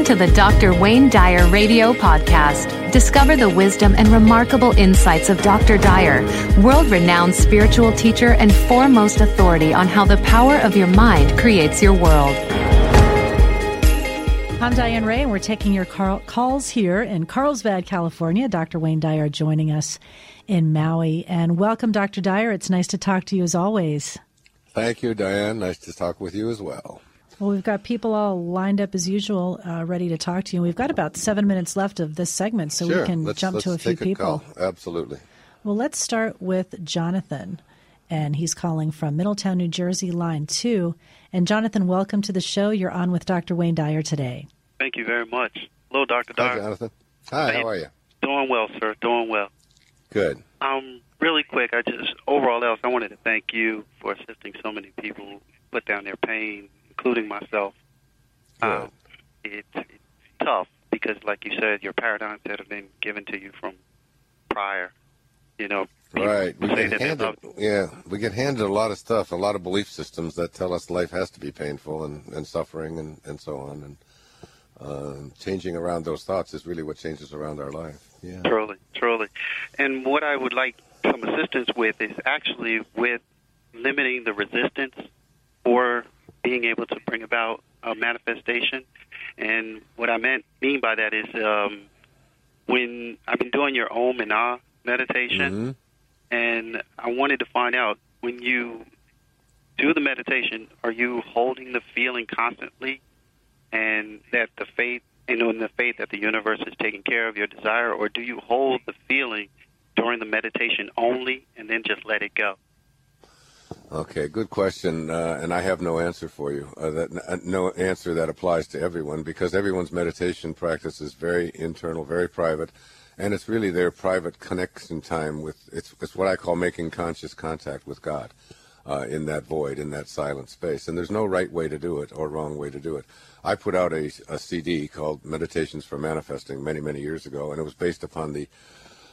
Welcome to the Dr. Wayne Dyer Radio Podcast. Discover the wisdom and remarkable insights of Dr. Dyer, world renowned spiritual teacher and foremost authority on how the power of your mind creates your world. I'm Diane Ray, and we're taking your calls here in Carlsbad, California. Dr. Wayne Dyer joining us in Maui. And welcome, Dr. Dyer. It's nice to talk to you as always. Thank you, Diane. Nice to talk with you as well. Well, we've got people all lined up as usual, uh, ready to talk to you. We've got about seven minutes left of this segment, so sure. we can let's, jump let's to a few people. A Absolutely. Well, let's start with Jonathan, and he's calling from Middletown, New Jersey, line two. And Jonathan, welcome to the show. You're on with Dr. Wayne Dyer today. Thank you very much. Hello, Dr. Dyer. Hi, Jonathan. Hi, how are you? Doing well, sir. Doing well. Good. Um, really quick, I just overall else, I wanted to thank you for assisting so many people put down their pain, including myself. Um, it's, it's tough because, like you said, your paradigms that have been given to you from prior, you know, right. We get handed, yeah, we get handed a lot of stuff, a lot of belief systems that tell us life has to be painful and, and suffering and, and so on. And uh, changing around those thoughts is really what changes around our life. Yeah. Truly, truly. And what I would like some assistance with is actually with limiting the resistance or being able to bring about a manifestation. And what I meant mean by that is um, when I've been doing your Om and Ah meditation, mm-hmm. and I wanted to find out when you do the meditation, are you holding the feeling constantly, and that the faith, know, in the faith that the universe is taking care of your desire, or do you hold the feeling during the meditation only, and then just let it go? Okay, good question, uh, and I have no answer for you. Uh, that uh, no answer that applies to everyone because everyone's meditation practice is very internal, very private, and it's really their private connection time with. It's it's what I call making conscious contact with God, uh, in that void, in that silent space. And there's no right way to do it or wrong way to do it. I put out a, a CD called Meditations for Manifesting many many years ago, and it was based upon the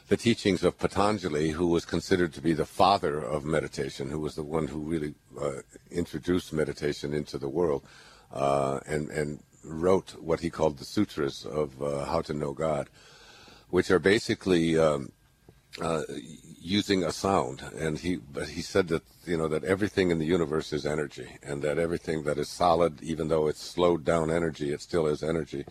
the teachings of Patanjali, who was considered to be the father of meditation, who was the one who really uh, introduced meditation into the world, uh, and and wrote what he called the sutras of uh, how to know God, which are basically um, uh, using a sound. And he but he said that you know that everything in the universe is energy, and that everything that is solid, even though it's slowed down energy, it still is energy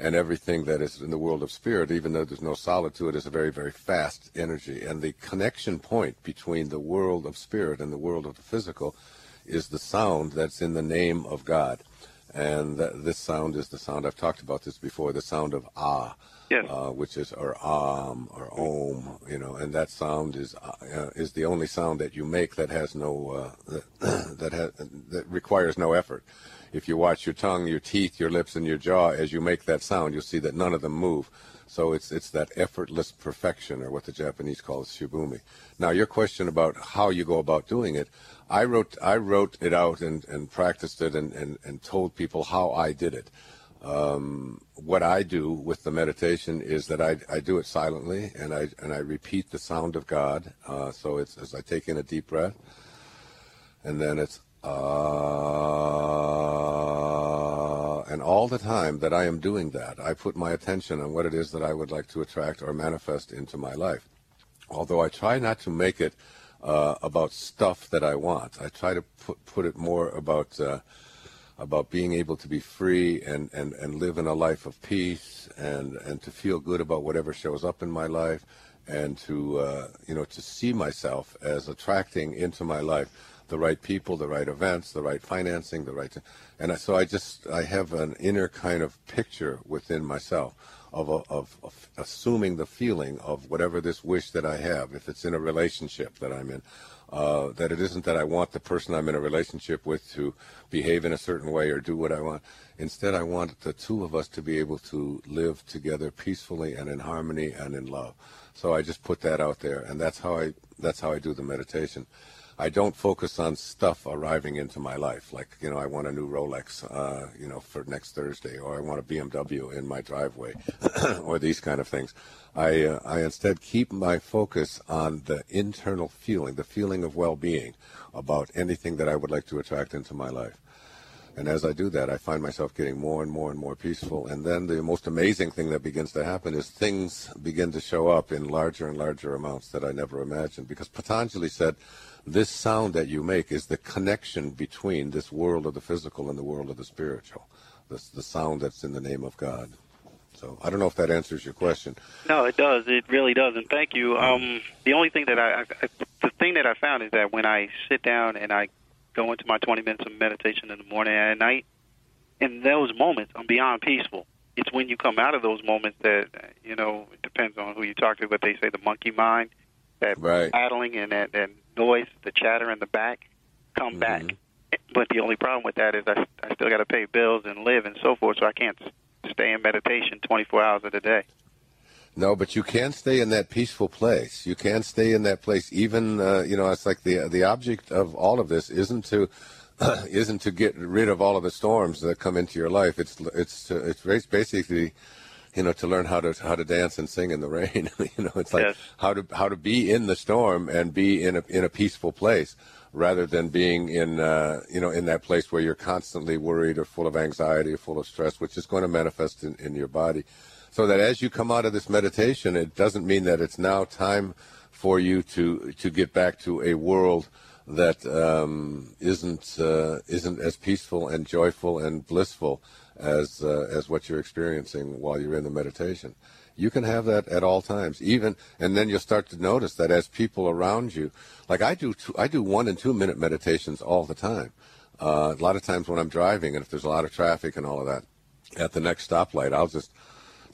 and everything that is in the world of spirit, even though there's no solid to it, is a very, very fast energy. And the connection point between the world of spirit and the world of the physical is the sound that's in the name of God. And that, this sound is the sound, I've talked about this before, the sound of Ah. Yes. Uh, which is or Om or Om, you know, and that sound is uh, is the only sound that you make that has no uh, that that, has, that requires no effort if you watch your tongue, your teeth, your lips, and your jaw as you make that sound, you'll see that none of them move. So it's it's that effortless perfection, or what the Japanese call shibumi. Now, your question about how you go about doing it, I wrote I wrote it out and, and practiced it and, and, and told people how I did it. Um, what I do with the meditation is that I, I do it silently and I and I repeat the sound of God. Uh, so it's as I take in a deep breath, and then it's uh, and all the time that I am doing that, I put my attention on what it is that I would like to attract or manifest into my life. Although I try not to make it uh, about stuff that I want, I try to put put it more about uh, about being able to be free and, and, and live in a life of peace and, and to feel good about whatever shows up in my life and to uh, you know to see myself as attracting into my life the right people, the right events, the right financing, the right, and so I just I have an inner kind of picture within myself of, a, of, of assuming the feeling of whatever this wish that I have, if it's in a relationship that I'm in, uh, that it isn't that I want the person I'm in a relationship with to behave in a certain way or do what I want. Instead, I want the two of us to be able to live together peacefully and in harmony and in love. So I just put that out there, and that's how I that's how I do the meditation. I don't focus on stuff arriving into my life, like you know, I want a new Rolex, uh, you know, for next Thursday, or I want a BMW in my driveway, or these kind of things. I uh, I instead keep my focus on the internal feeling, the feeling of well-being about anything that I would like to attract into my life. And as I do that, I find myself getting more and more and more peaceful. And then the most amazing thing that begins to happen is things begin to show up in larger and larger amounts that I never imagined. Because Patanjali said, this sound that you make is the connection between this world of the physical and the world of the spiritual. The, the sound that's in the name of God. So I don't know if that answers your question. No, it does. It really does. And thank you. Um, the only thing that I, I, the thing that I found is that when I sit down and I go into my 20 minutes of meditation in the morning and at night, in those moments, I'm beyond peaceful. It's when you come out of those moments that, you know, it depends on who you talk to, but they say the monkey mind, that right. rattling and that, that noise, the chatter in the back, come mm-hmm. back. But the only problem with that is I, I still got to pay bills and live and so forth, so I can't stay in meditation 24 hours of the day. No, but you can stay in that peaceful place. You can stay in that place. Even uh, you know, it's like the the object of all of this isn't to uh, isn't to get rid of all of the storms that come into your life. It's it's uh, it's basically you know to learn how to how to dance and sing in the rain. you know, it's like yes. how to how to be in the storm and be in a in a peaceful place rather than being in uh, you know in that place where you're constantly worried or full of anxiety or full of stress, which is going to manifest in, in your body. So that as you come out of this meditation, it doesn't mean that it's now time for you to to get back to a world that um, not uh, isn't as peaceful and joyful and blissful as uh, as what you're experiencing while you're in the meditation. You can have that at all times, even, and then you'll start to notice that as people around you, like I do, two, I do one and two minute meditations all the time. Uh, a lot of times when I'm driving, and if there's a lot of traffic and all of that, at the next stoplight, I'll just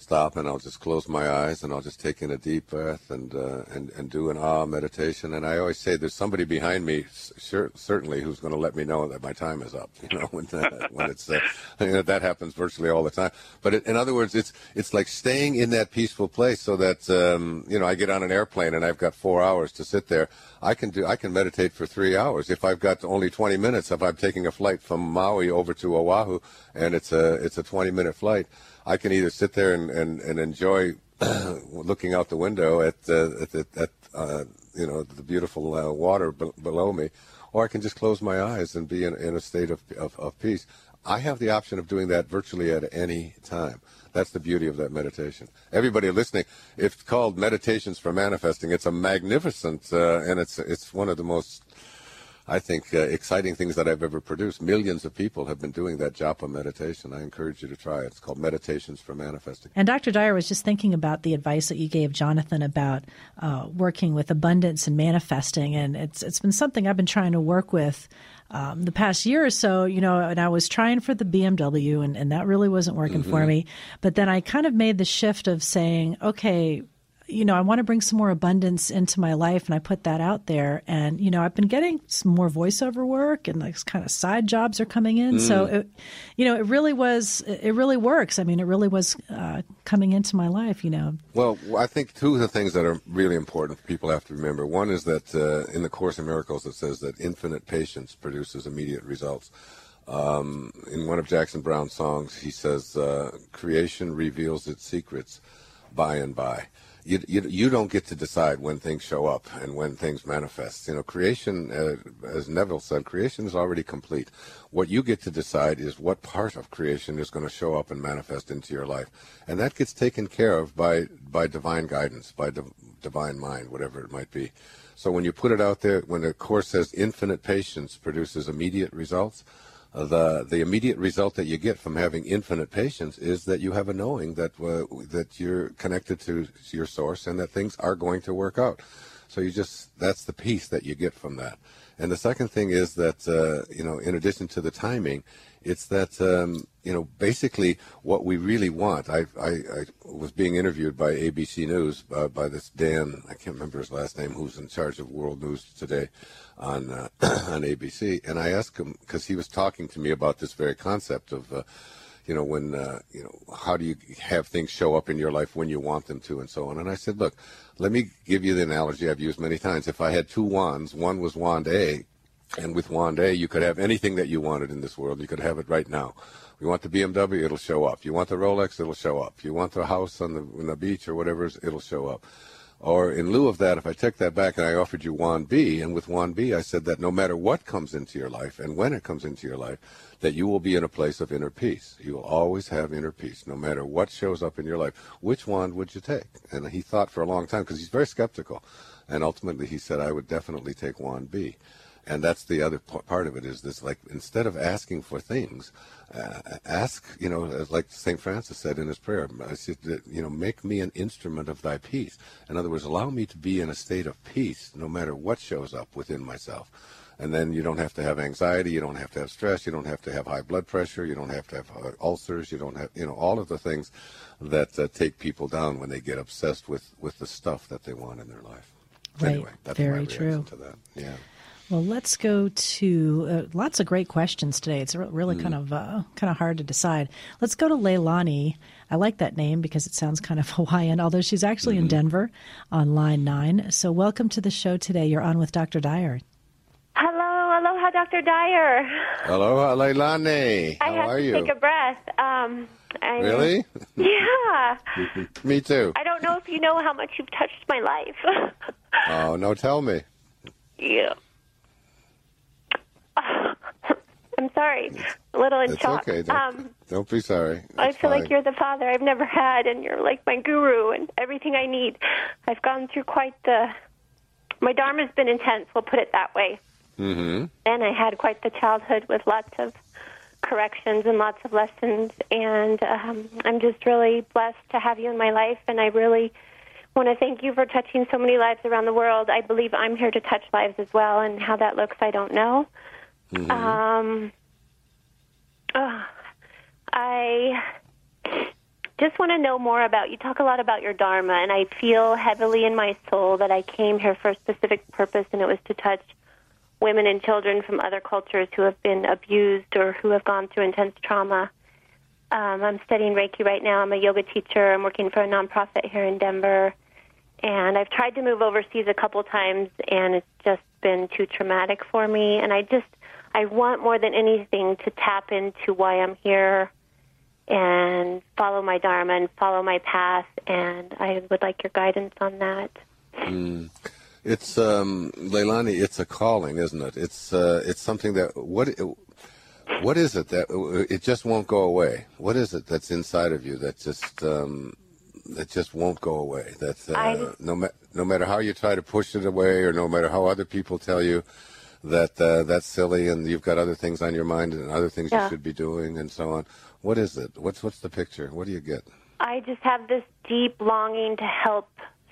stop and I'll just close my eyes and I'll just take in a deep breath and uh, and and do an ah meditation. And I always say there's somebody behind me, certainly, who's going to let me know that my time is up. You know, when uh, when it's uh, you know, that happens virtually all the time. But it, in other words, it's it's like staying in that peaceful place so that um, you know I get on an airplane and I've got four hours to sit there. I can do I can meditate for three hours if I've got only 20 minutes. If I'm taking a flight from Maui over to Oahu and it's a it's a 20 minute flight. I can either sit there and, and, and enjoy looking out the window at uh, at, the, at uh, you know the beautiful uh, water b- below me, or I can just close my eyes and be in, in a state of, of, of peace. I have the option of doing that virtually at any time. That's the beauty of that meditation. Everybody listening, it's called Meditations for Manifesting. It's a magnificent, uh, and it's it's one of the most I think, uh, exciting things that I've ever produced. Millions of people have been doing that japa meditation. I encourage you to try it. It's called Meditations for Manifesting. And Dr. Dyer was just thinking about the advice that you gave Jonathan about uh, working with abundance and manifesting, and it's it's been something I've been trying to work with. Um, the past year or so, you know, and I was trying for the BMW, and, and that really wasn't working mm-hmm. for me. But then I kind of made the shift of saying, okay, you know, I want to bring some more abundance into my life, and I put that out there. And you know, I've been getting some more voiceover work, and like kind of side jobs are coming in. Mm. So, it, you know, it really was, it really works. I mean, it really was uh, coming into my life. You know. Well, I think two of the things that are really important people have to remember. One is that uh, in the Course in Miracles, it says that infinite patience produces immediate results. Um, in one of Jackson Browne's songs, he says, uh, "Creation reveals its secrets by and by." You, you, you don't get to decide when things show up and when things manifest. You know, creation, uh, as Neville said, creation is already complete. What you get to decide is what part of creation is going to show up and manifest into your life, and that gets taken care of by by divine guidance, by div- divine mind, whatever it might be. So when you put it out there, when the course says infinite patience produces immediate results the the immediate result that you get from having infinite patience is that you have a knowing that uh, that you're connected to your source and that things are going to work out. So you just that's the peace that you get from that. And the second thing is that uh, you know, in addition to the timing, it's that um, you know basically what we really want. I, I, I was being interviewed by ABC News uh, by this Dan I can't remember his last name who's in charge of World News today on uh, on ABC, and I asked him because he was talking to me about this very concept of. Uh, you know, when, uh, you know, how do you have things show up in your life when you want them to and so on. And I said, look, let me give you the analogy I've used many times. If I had two wands, one was wand A, and with wand A, you could have anything that you wanted in this world. You could have it right now. You want the BMW, it'll show up. You want the Rolex, it'll show up. You want the house on the, on the beach or whatever, it'll show up. Or in lieu of that, if I take that back and I offered you wand B, and with wand B, I said that no matter what comes into your life and when it comes into your life, that you will be in a place of inner peace. You will always have inner peace, no matter what shows up in your life. Which wand would you take? And he thought for a long time because he's very skeptical. And ultimately, he said, I would definitely take wand B. And that's the other part of it is this like instead of asking for things, uh, ask you know like Saint Francis said in his prayer, you know make me an instrument of Thy peace. In other words, allow me to be in a state of peace no matter what shows up within myself and then you don't have to have anxiety, you don't have to have stress, you don't have to have high blood pressure, you don't have to have uh, ulcers, you don't have, you know, all of the things that uh, take people down when they get obsessed with with the stuff that they want in their life. Right. Anyway, that's Very my true. To that. Yeah. Well, let's go to uh, lots of great questions today. It's really mm. kind of uh, kind of hard to decide. Let's go to Leilani. I like that name because it sounds kind of Hawaiian, although she's actually mm-hmm. in Denver on line nine. So, welcome to the show today. You're on with Dr. Dyer. Hello, aloha, Dr. Dyer. Aloha, Leilani. How I have are to you? take a breath. Um, I'm, really? Yeah. me too. I don't know if you know how much you've touched my life. oh, no, tell me. Yeah. I'm sorry. A little in it's shock. okay. Don't, um, don't be sorry. I feel fine. like you're the father I've never had, and you're like my guru and everything I need. I've gone through quite the. My Dharma's been intense, we'll put it that way. Mm-hmm. And I had quite the childhood with lots of corrections and lots of lessons. And um, I'm just really blessed to have you in my life. And I really want to thank you for touching so many lives around the world. I believe I'm here to touch lives as well. And how that looks, I don't know. Mm-hmm. Um, oh, I just want to know more about you talk a lot about your dharma and i feel heavily in my soul that i came here for a specific purpose and it was to touch women and children from other cultures who have been abused or who have gone through intense trauma. Um, I'm studying Reiki right now. I'm a yoga teacher. I'm working for a nonprofit here in Denver. And I've tried to move overseas a couple times, and it's just been too traumatic for me. And I just, I want more than anything to tap into why I'm here and follow my Dharma and follow my path. And I would like your guidance on that. Mm. It's um, Leilani. It's a calling, isn't it? It's uh, it's something that what what is it that it just won't go away? What is it that's inside of you that just um, that just won't go away? That's uh, no ma- no matter how you try to push it away, or no matter how other people tell you that uh, that's silly, and you've got other things on your mind and other things yeah. you should be doing, and so on. What is it? What's what's the picture? What do you get? I just have this deep longing to help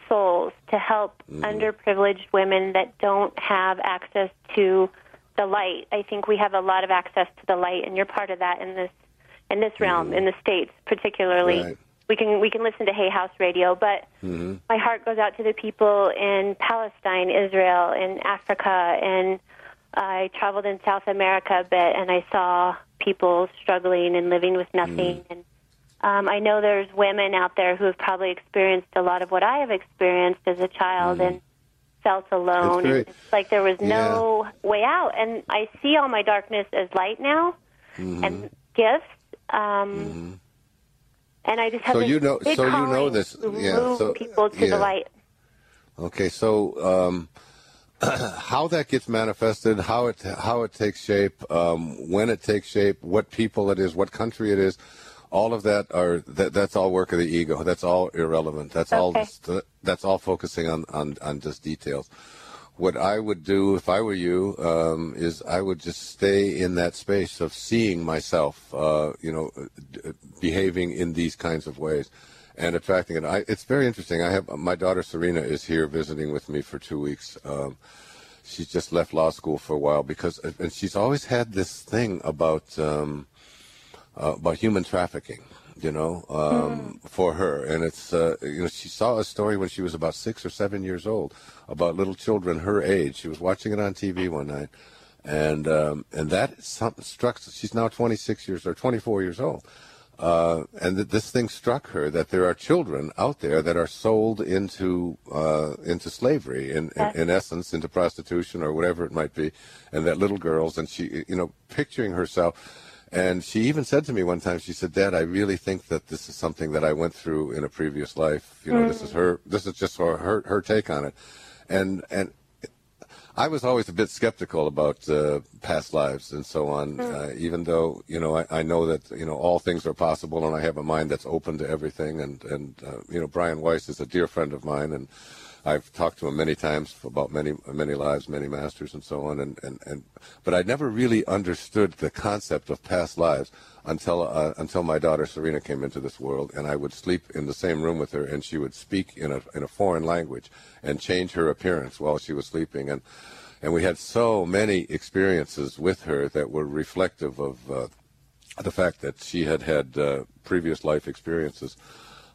souls to help mm. underprivileged women that don't have access to the light. I think we have a lot of access to the light, and you're part of that in this in this realm mm. in the states, particularly. Right. We can we can listen to Hay House Radio, but mm-hmm. my heart goes out to the people in Palestine, Israel, in Africa, and I traveled in South America a bit, and I saw people struggling and living with nothing, mm. and um, I know there's women out there who have probably experienced a lot of what I have experienced as a child mm. and felt alone. Very, it's like there was no yeah. way out. And I see all my darkness as light now mm-hmm. and gifts. Um, mm-hmm. And I just have so you know, big so you know this, to yeah. So people to yeah. the light. Okay, so um, how that gets manifested, how it how it takes shape, um, when it takes shape, what people it is, what country it is all of that are that, that's all work of the ego. That's all irrelevant. That's okay. all just, that's all focusing on, on on just details. What I would do if I were you um, is I would just stay in that space of seeing myself, uh, you know, behaving in these kinds of ways and attracting it. I, it's very interesting. I have my daughter Serena is here visiting with me for two weeks. Um, she's just left law school for a while because, and she's always had this thing about. Um, uh, about human trafficking, you know, um, mm. for her. And it's, uh, you know, she saw a story when she was about six or seven years old about little children her age. She was watching it on TV one night. And, um, and that struck, she's now 26 years or 24 years old. Uh, and th- this thing struck her that there are children out there that are sold into uh, into slavery, in, in, in essence, into prostitution or whatever it might be, and that little girls, and she, you know, picturing herself, And she even said to me one time, she said, "Dad, I really think that this is something that I went through in a previous life. You know, mm. this is her. This is just her her take on it." And and I was always a bit skeptical about uh, past lives and so on, mm. uh, even though you know I, I, know that you know all things are possible, and I have a mind that's open to everything. And and uh, you know Brian Weiss is a dear friend of mine, and I've talked to him many times about many many lives, many masters, and so on. And, and, and but I never really understood the concept of past lives until uh, until my daughter Serena came into this world, and I would sleep in the same room with her, and she would speak in a in a foreign language and change her appearance while she was sleeping, and and we had so many experiences with her that were reflective of uh, the fact that she had had uh, previous life experiences.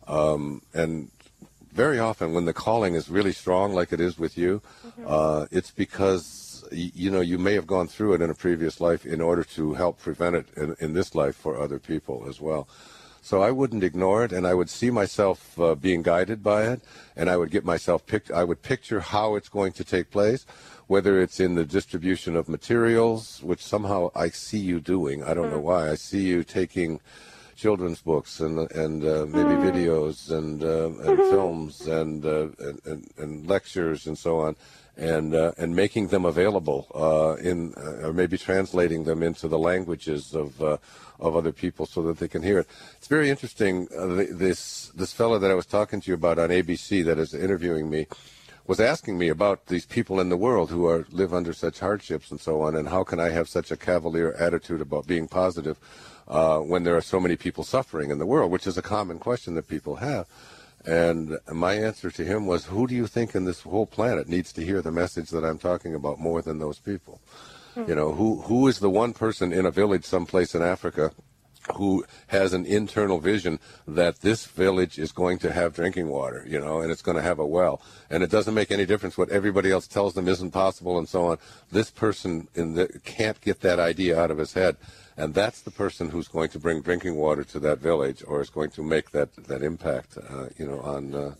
Um, and very often when the calling is really strong, like it is with you, mm-hmm. uh, it's because you know you may have gone through it in a previous life in order to help prevent it in, in this life for other people as well. So I wouldn't ignore it, and I would see myself uh, being guided by it, and I would get myself picked. I would picture how it's going to take place, whether it's in the distribution of materials, which somehow I see you doing. I don't mm. know why. I see you taking children's books and and uh, maybe mm. videos and uh, and mm-hmm. films and, uh, and, and, lectures and so on, and uh, and making them available uh, in uh, or maybe translating them into the languages of of other people so that they can hear it. It's very interesting. this this fellow that I was talking to you about on ABC that is interviewing me was asking me about these people in the world who are live under such hardships and so on, and how can I have such a cavalier attitude about being positive uh, when there are so many people suffering in the world, which is a common question that people have. And my answer to him was, who do you think in this whole planet needs to hear the message that I'm talking about more than those people? Mm-hmm. You know, who who is the one person in a village someplace in Africa who has an internal vision that this village is going to have drinking water, you know, and it's going to have a well. And it doesn't make any difference what everybody else tells them isn't possible and so on. This person the, can't get that idea out of his head. And that's the person who's going to bring drinking water to that village or is going to make that, that impact, uh, you know, on, uh,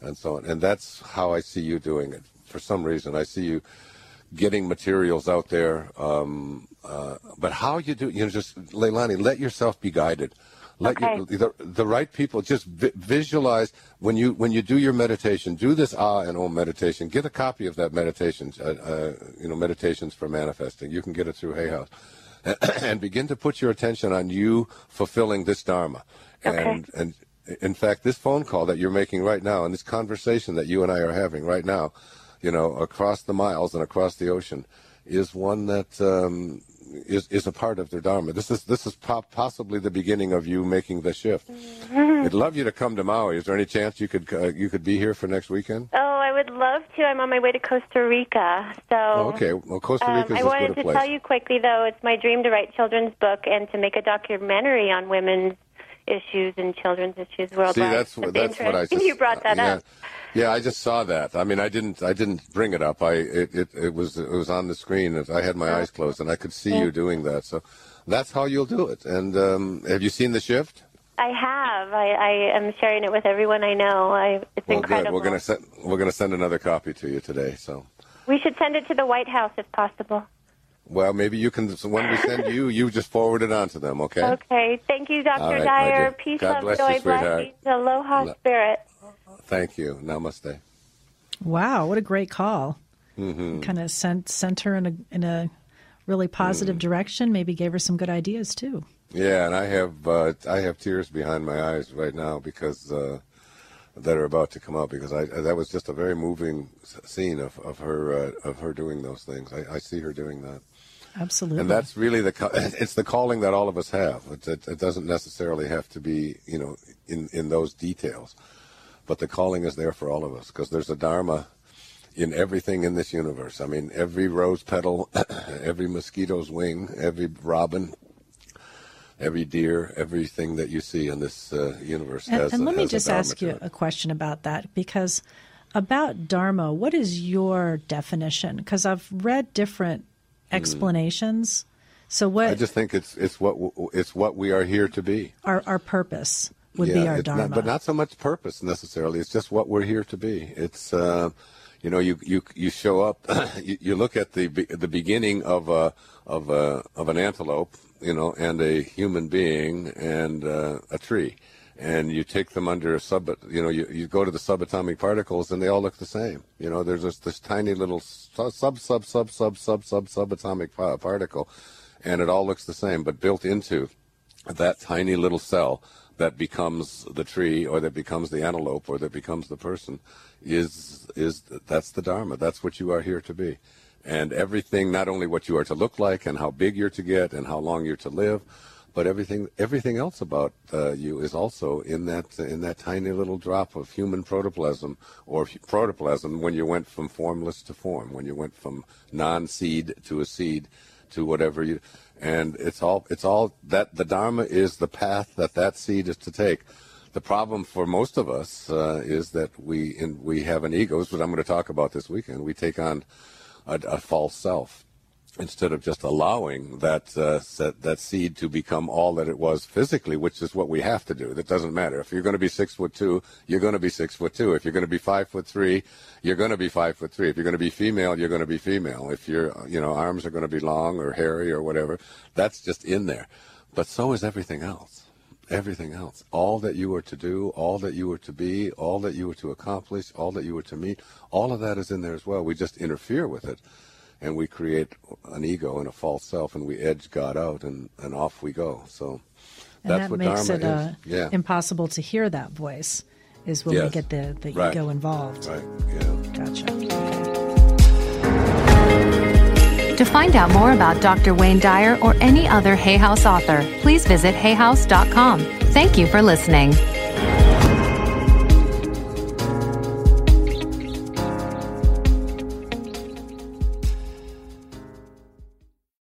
and so on. And that's how I see you doing it. For some reason, I see you getting materials out there. Um, uh, but how you do, you know, just Leilani, let yourself be guided. Let okay. you, the, the right people just vi- visualize when you when you do your meditation. Do this ah and om meditation. Get a copy of that meditation. Uh, uh, you know, meditations for manifesting. You can get it through Hay House, and begin to put your attention on you fulfilling this dharma. Okay. And and in fact, this phone call that you're making right now, and this conversation that you and I are having right now, you know, across the miles and across the ocean, is one that um, is is a part of their dharma. This is this is possibly the beginning of you making the shift. Mm-hmm. I'd love you to come to Maui. Is there any chance you could uh, you could be here for next weekend? Oh, I would love to. I'm on my way to Costa Rica. So oh, okay, well, Costa Rica um, I wanted to tell you quickly though. It's my dream to write children's book and to make a documentary on women's issues and children's issues worldwide. See, that's, that's what I just, you brought that uh, yeah. up. Yeah, I just saw that. I mean, I didn't, I didn't bring it up. I, it, it, it was, it was on the screen. I had my eyes closed, and I could see you doing that. So, that's how you'll do it. And um, have you seen the shift? I have. I, I am sharing it with everyone I know. I, it's well, incredible. Good. We're gonna send, we're gonna send another copy to you today. So. We should send it to the White House if possible. Well, maybe you can. When we send you, you just forward it on to them. Okay. Okay. Thank you, Dr. Right, Dyer. Peace, God love, joy, blessings, aloha, spirit. Thank you. Namaste. Wow, what a great call! Mm-hmm. Kind of sent sent her in a in a really positive mm. direction. Maybe gave her some good ideas too. Yeah, and I have uh, I have tears behind my eyes right now because uh, that are about to come out because I that was just a very moving scene of of her uh, of her doing those things. I, I, see her doing that. Absolutely. And that's really the it's the calling that all of us have. It, it, it doesn't necessarily have to be you know in in those details but the calling is there for all of us because there's a dharma in everything in this universe. I mean, every rose petal, every mosquito's wing, every robin, every deer, everything that you see in this uh, universe and. And a, let me just ask you a question about that because about dharma, what is your definition? Because I've read different hmm. explanations. Mm. So what? I just think it's it's what it's what we are here to be. Our our purpose would yeah, be our dharma. Not, but not so much purpose necessarily. It's just what we're here to be. It's uh, you know you you you show up. you, you, look at the the beginning of a of a of an antelope, you know, and a human being and uh, a tree. And you take them under a sub, you know, you, you go to the subatomic particles and they all look the same. You know, there's just this tiny little sub, sub, sub, sub, sub, sub, sub, subatomic particle, and it all looks the same, but built into that tiny little cell that becomes the tree or that becomes the antelope or that becomes the person is is that's the dharma. That's what you are here to be. And everything not only what you are to look like and how big you're to get and how long you're to live but everything everything else about uh, you is also in that in that tiny little drop of human protoplasm or protoplasm when you went from formless to form when you went from non-seed to a seed to whatever you and it's all it's all that the dharma is the path that that seed is to take the problem for most of us uh, is that we in, we have an ego, which I'm going to talk about this weekend. We take on a, a false self instead of just allowing that uh, that seed to become all that it was physically, which is what we have to do. That doesn't matter. If you're going to be six foot two, you're going to be six foot two. If you're going to be five foot three, you're going to be five foot three. If you're going to be female, you're going to be female. If your you know arms are going to be long or hairy or whatever, that's just in there. But so is everything else everything else. All that you were to do, all that you were to be, all that you were to accomplish, all that you were to meet, all of that is in there as well. We just interfere with it and we create an ego and a false self and we edge God out and, and off we go. So and that's that what makes Dharma it uh, is. Yeah. impossible to hear that voice is when we get the, the Right. ego involved. Right. Yeah. Gotcha. Okay. To find out more about Dr. Wayne Dyer or any other Hay House author, please visit hayhouse.com. Thank you for listening.